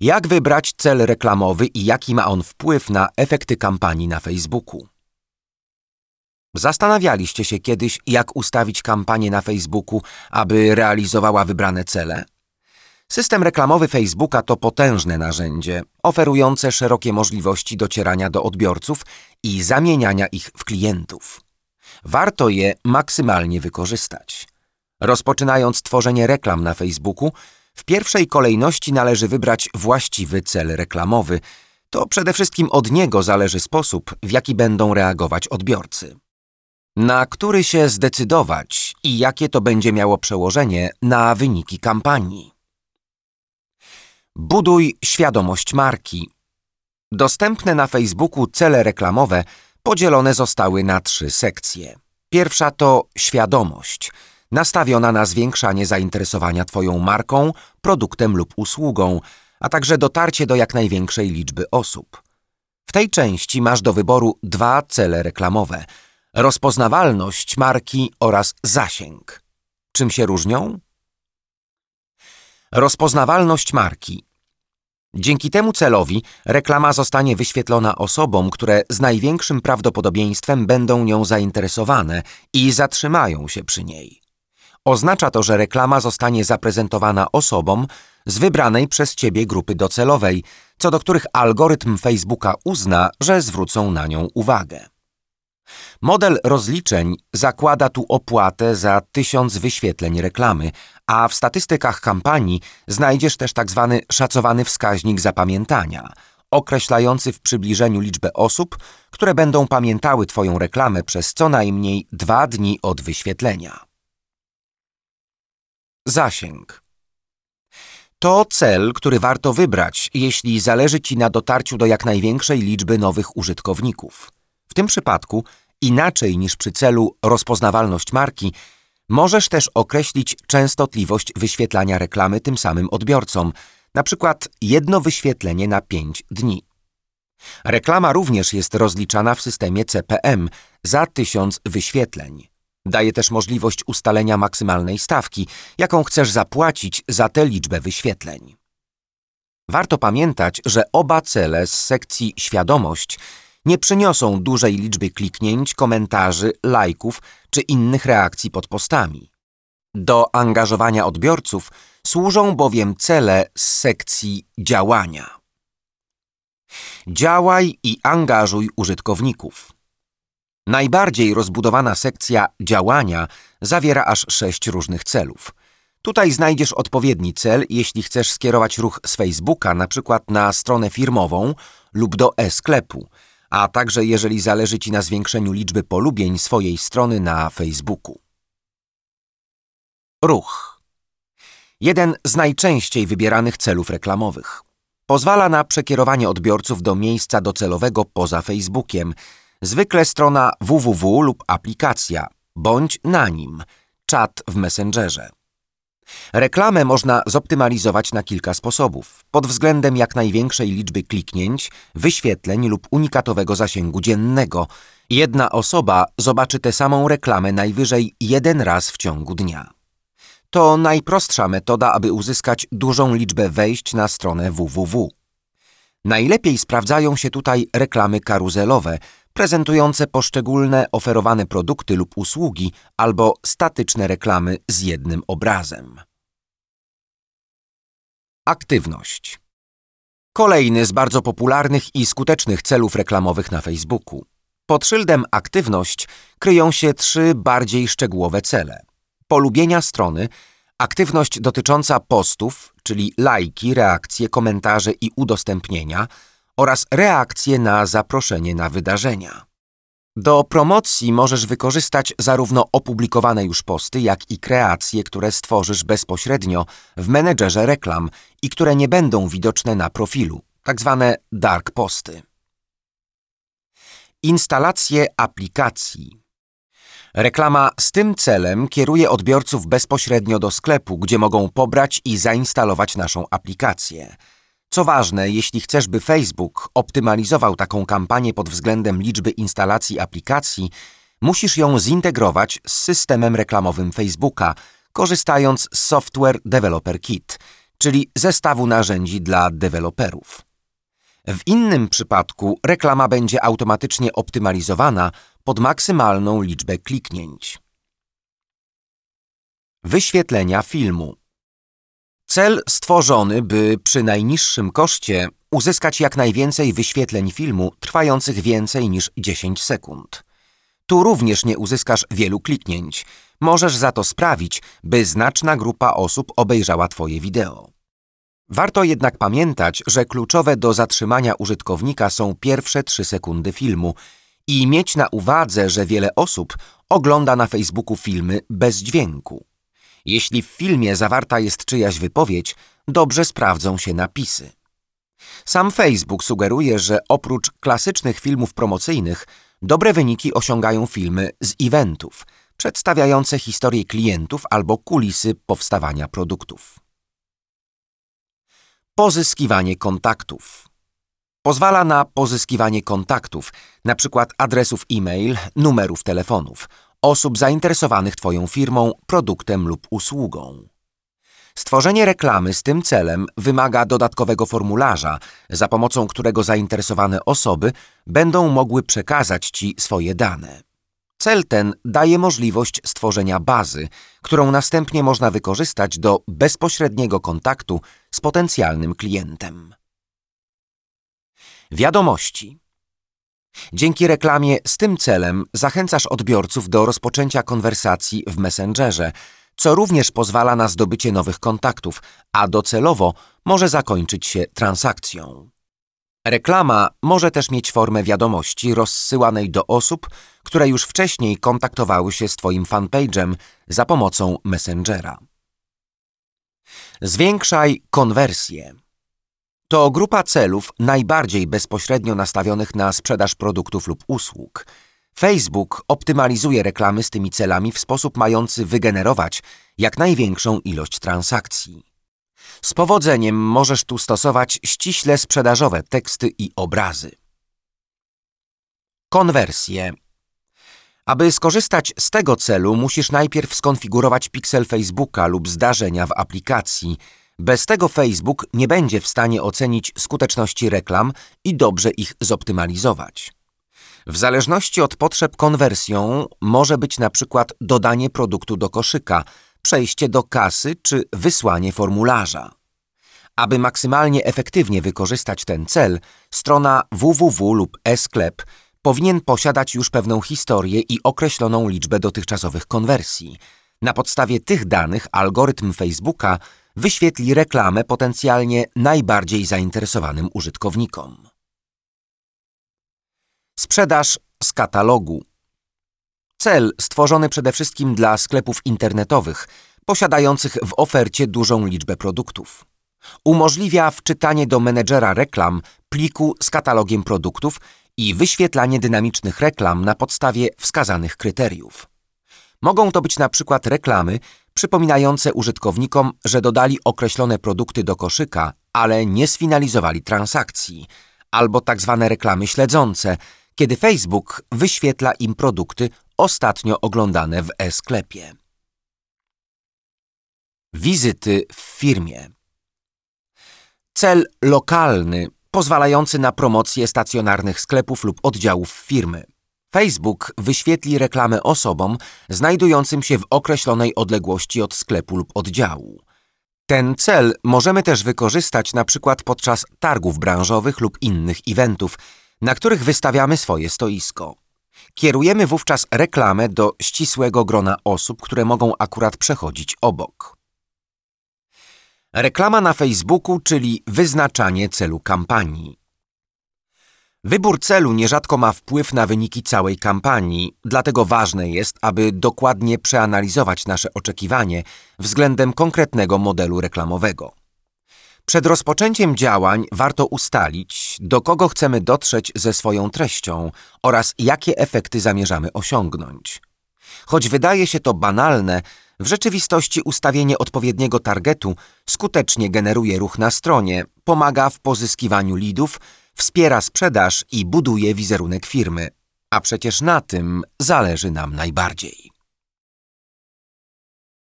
Jak wybrać cel reklamowy i jaki ma on wpływ na efekty kampanii na Facebooku? Zastanawialiście się kiedyś, jak ustawić kampanię na Facebooku, aby realizowała wybrane cele? System reklamowy Facebooka to potężne narzędzie, oferujące szerokie możliwości docierania do odbiorców i zamieniania ich w klientów. Warto je maksymalnie wykorzystać. Rozpoczynając tworzenie reklam na Facebooku, w pierwszej kolejności należy wybrać właściwy cel reklamowy. To przede wszystkim od niego zależy sposób, w jaki będą reagować odbiorcy. Na który się zdecydować i jakie to będzie miało przełożenie na wyniki kampanii. Buduj świadomość marki. Dostępne na Facebooku cele reklamowe podzielone zostały na trzy sekcje. Pierwsza to świadomość, nastawiona na zwiększanie zainteresowania Twoją marką, produktem lub usługą, a także dotarcie do jak największej liczby osób. W tej części masz do wyboru dwa cele reklamowe: rozpoznawalność marki oraz zasięg. Czym się różnią? Rozpoznawalność marki. Dzięki temu celowi reklama zostanie wyświetlona osobom, które z największym prawdopodobieństwem będą nią zainteresowane i zatrzymają się przy niej. Oznacza to, że reklama zostanie zaprezentowana osobom z wybranej przez Ciebie grupy docelowej, co do których algorytm Facebooka uzna, że zwrócą na nią uwagę. Model rozliczeń zakłada tu opłatę za tysiąc wyświetleń reklamy, a w statystykach kampanii znajdziesz też. Tak szacowany wskaźnik zapamiętania, określający w przybliżeniu liczbę osób, które będą pamiętały Twoją reklamę przez co najmniej dwa dni od wyświetlenia. Zasięg. To cel, który warto wybrać, jeśli zależy Ci na dotarciu do jak największej liczby nowych użytkowników. W tym przypadku, inaczej niż przy celu rozpoznawalność marki, możesz też określić częstotliwość wyświetlania reklamy tym samym odbiorcom, przykład jedno wyświetlenie na 5 dni. Reklama również jest rozliczana w systemie CPM za 1000 wyświetleń. Daje też możliwość ustalenia maksymalnej stawki, jaką chcesz zapłacić za tę liczbę wyświetleń. Warto pamiętać, że oba cele z sekcji świadomość nie przyniosą dużej liczby kliknięć, komentarzy, lajków czy innych reakcji pod postami. Do angażowania odbiorców służą bowiem cele z sekcji działania. Działaj i angażuj użytkowników. Najbardziej rozbudowana sekcja działania zawiera aż sześć różnych celów. Tutaj znajdziesz odpowiedni cel, jeśli chcesz skierować ruch z Facebooka na przykład na stronę firmową lub do e-sklepu, a także jeżeli zależy Ci na zwiększeniu liczby polubień swojej strony na Facebooku. Ruch. Jeden z najczęściej wybieranych celów reklamowych. Pozwala na przekierowanie odbiorców do miejsca docelowego poza Facebookiem, zwykle strona www lub aplikacja, bądź na nim, czat w Messengerze. Reklamę można zoptymalizować na kilka sposobów, pod względem jak największej liczby kliknięć, wyświetleń lub unikatowego zasięgu dziennego. Jedna osoba zobaczy tę samą reklamę najwyżej jeden raz w ciągu dnia. To najprostsza metoda, aby uzyskać dużą liczbę wejść na stronę www. Najlepiej sprawdzają się tutaj reklamy karuzelowe, prezentujące poszczególne oferowane produkty lub usługi albo statyczne reklamy z jednym obrazem. Aktywność. Kolejny z bardzo popularnych i skutecznych celów reklamowych na Facebooku. Pod szyldem aktywność kryją się trzy bardziej szczegółowe cele. Polubienia strony, aktywność dotycząca postów, czyli lajki, reakcje, komentarze i udostępnienia – oraz reakcje na zaproszenie na wydarzenia. Do promocji możesz wykorzystać zarówno opublikowane już posty, jak i kreacje, które stworzysz bezpośrednio w menedżerze reklam i które nie będą widoczne na profilu, tak zwane dark posty. Instalacje aplikacji. Reklama z tym celem kieruje odbiorców bezpośrednio do sklepu, gdzie mogą pobrać i zainstalować naszą aplikację – co ważne, jeśli chcesz, by Facebook optymalizował taką kampanię pod względem liczby instalacji aplikacji, musisz ją zintegrować z systemem reklamowym Facebooka, korzystając z Software Developer Kit, czyli zestawu narzędzi dla deweloperów. W innym przypadku reklama będzie automatycznie optymalizowana pod maksymalną liczbę kliknięć. Wyświetlenia filmu. Cel stworzony, by przy najniższym koszcie uzyskać jak najwięcej wyświetleń filmu trwających więcej niż 10 sekund. Tu również nie uzyskasz wielu kliknięć. Możesz za to sprawić, by znaczna grupa osób obejrzała Twoje wideo. Warto jednak pamiętać, że kluczowe do zatrzymania użytkownika są pierwsze 3 sekundy filmu i mieć na uwadze, że wiele osób ogląda na Facebooku filmy bez dźwięku. Jeśli w filmie zawarta jest czyjaś wypowiedź, dobrze sprawdzą się napisy. Sam Facebook sugeruje, że oprócz klasycznych filmów promocyjnych, dobre wyniki osiągają filmy z eventów, przedstawiające historię klientów albo kulisy powstawania produktów. Pozyskiwanie kontaktów. Pozwala na pozyskiwanie kontaktów, np. adresów e-mail, numerów telefonów, osób zainteresowanych Twoją firmą, produktem lub usługą. Stworzenie reklamy z tym celem wymaga dodatkowego formularza, za pomocą którego zainteresowane osoby będą mogły przekazać Ci swoje dane. Cel ten daje możliwość stworzenia bazy, którą następnie można wykorzystać do bezpośredniego kontaktu z potencjalnym klientem. Wiadomości. Dzięki reklamie z tym celem zachęcasz odbiorców do rozpoczęcia konwersacji w Messengerze, co również pozwala na zdobycie nowych kontaktów, a docelowo może zakończyć się transakcją. Reklama może też mieć formę wiadomości rozsyłanej do osób, które już wcześniej kontaktowały się z Twoim fanpage'em za pomocą Messengera. Zwiększaj konwersję. To grupa celów najbardziej bezpośrednio nastawionych na sprzedaż produktów lub usług. Facebook optymalizuje reklamy z tymi celami w sposób mający wygenerować jak największą ilość transakcji. Z powodzeniem możesz tu stosować ściśle sprzedażowe teksty i obrazy. Konwersje. Aby skorzystać z tego celu, musisz najpierw skonfigurować piksel Facebooka lub zdarzenia w aplikacji. Bez tego Facebook nie będzie w stanie ocenić skuteczności reklam i dobrze ich zoptymalizować. W zależności od potrzeb konwersją może być na przykład dodanie produktu do koszyka, przejście do kasy czy wysłanie formularza. Aby maksymalnie efektywnie wykorzystać ten cel, strona www lub e-sklep powinien posiadać już pewną historię i określoną liczbę dotychczasowych konwersji. Na podstawie tych danych algorytm Facebooka wyświetli reklamę potencjalnie najbardziej zainteresowanym użytkownikom. Sprzedaż z katalogu. Cel stworzony przede wszystkim dla sklepów internetowych, posiadających w ofercie dużą liczbę produktów. Umożliwia wczytanie do menedżera reklam pliku z katalogiem produktów i wyświetlanie dynamicznych reklam na podstawie wskazanych kryteriów. Mogą to być na przykład reklamy przypominające użytkownikom, że dodali określone produkty do koszyka, ale nie sfinalizowali transakcji, albo tak zwane reklamy śledzące, kiedy Facebook wyświetla im produkty ostatnio oglądane w e-sklepie. Wizyty w firmie. Cel lokalny, pozwalający na promocję stacjonarnych sklepów lub oddziałów firmy. Facebook wyświetli reklamę osobom znajdującym się w określonej odległości od sklepu lub oddziału. Ten cel możemy też wykorzystać na przykład podczas targów branżowych lub innych eventów, na których wystawiamy swoje stoisko. Kierujemy wówczas reklamę do ścisłego grona osób, które mogą akurat przechodzić obok. Reklama na Facebooku, czyli wyznaczanie celu kampanii. Wybór celu nierzadko ma wpływ na wyniki całej kampanii, dlatego ważne jest, aby dokładnie przeanalizować nasze oczekiwanie względem konkretnego modelu reklamowego. Przed rozpoczęciem działań warto ustalić, do kogo chcemy dotrzeć ze swoją treścią oraz jakie efekty zamierzamy osiągnąć. Choć wydaje się to banalne, w rzeczywistości ustawienie odpowiedniego targetu skutecznie generuje ruch na stronie, pomaga w pozyskiwaniu lidów, wspiera sprzedaż i buduje wizerunek firmy. A przecież na tym zależy nam najbardziej.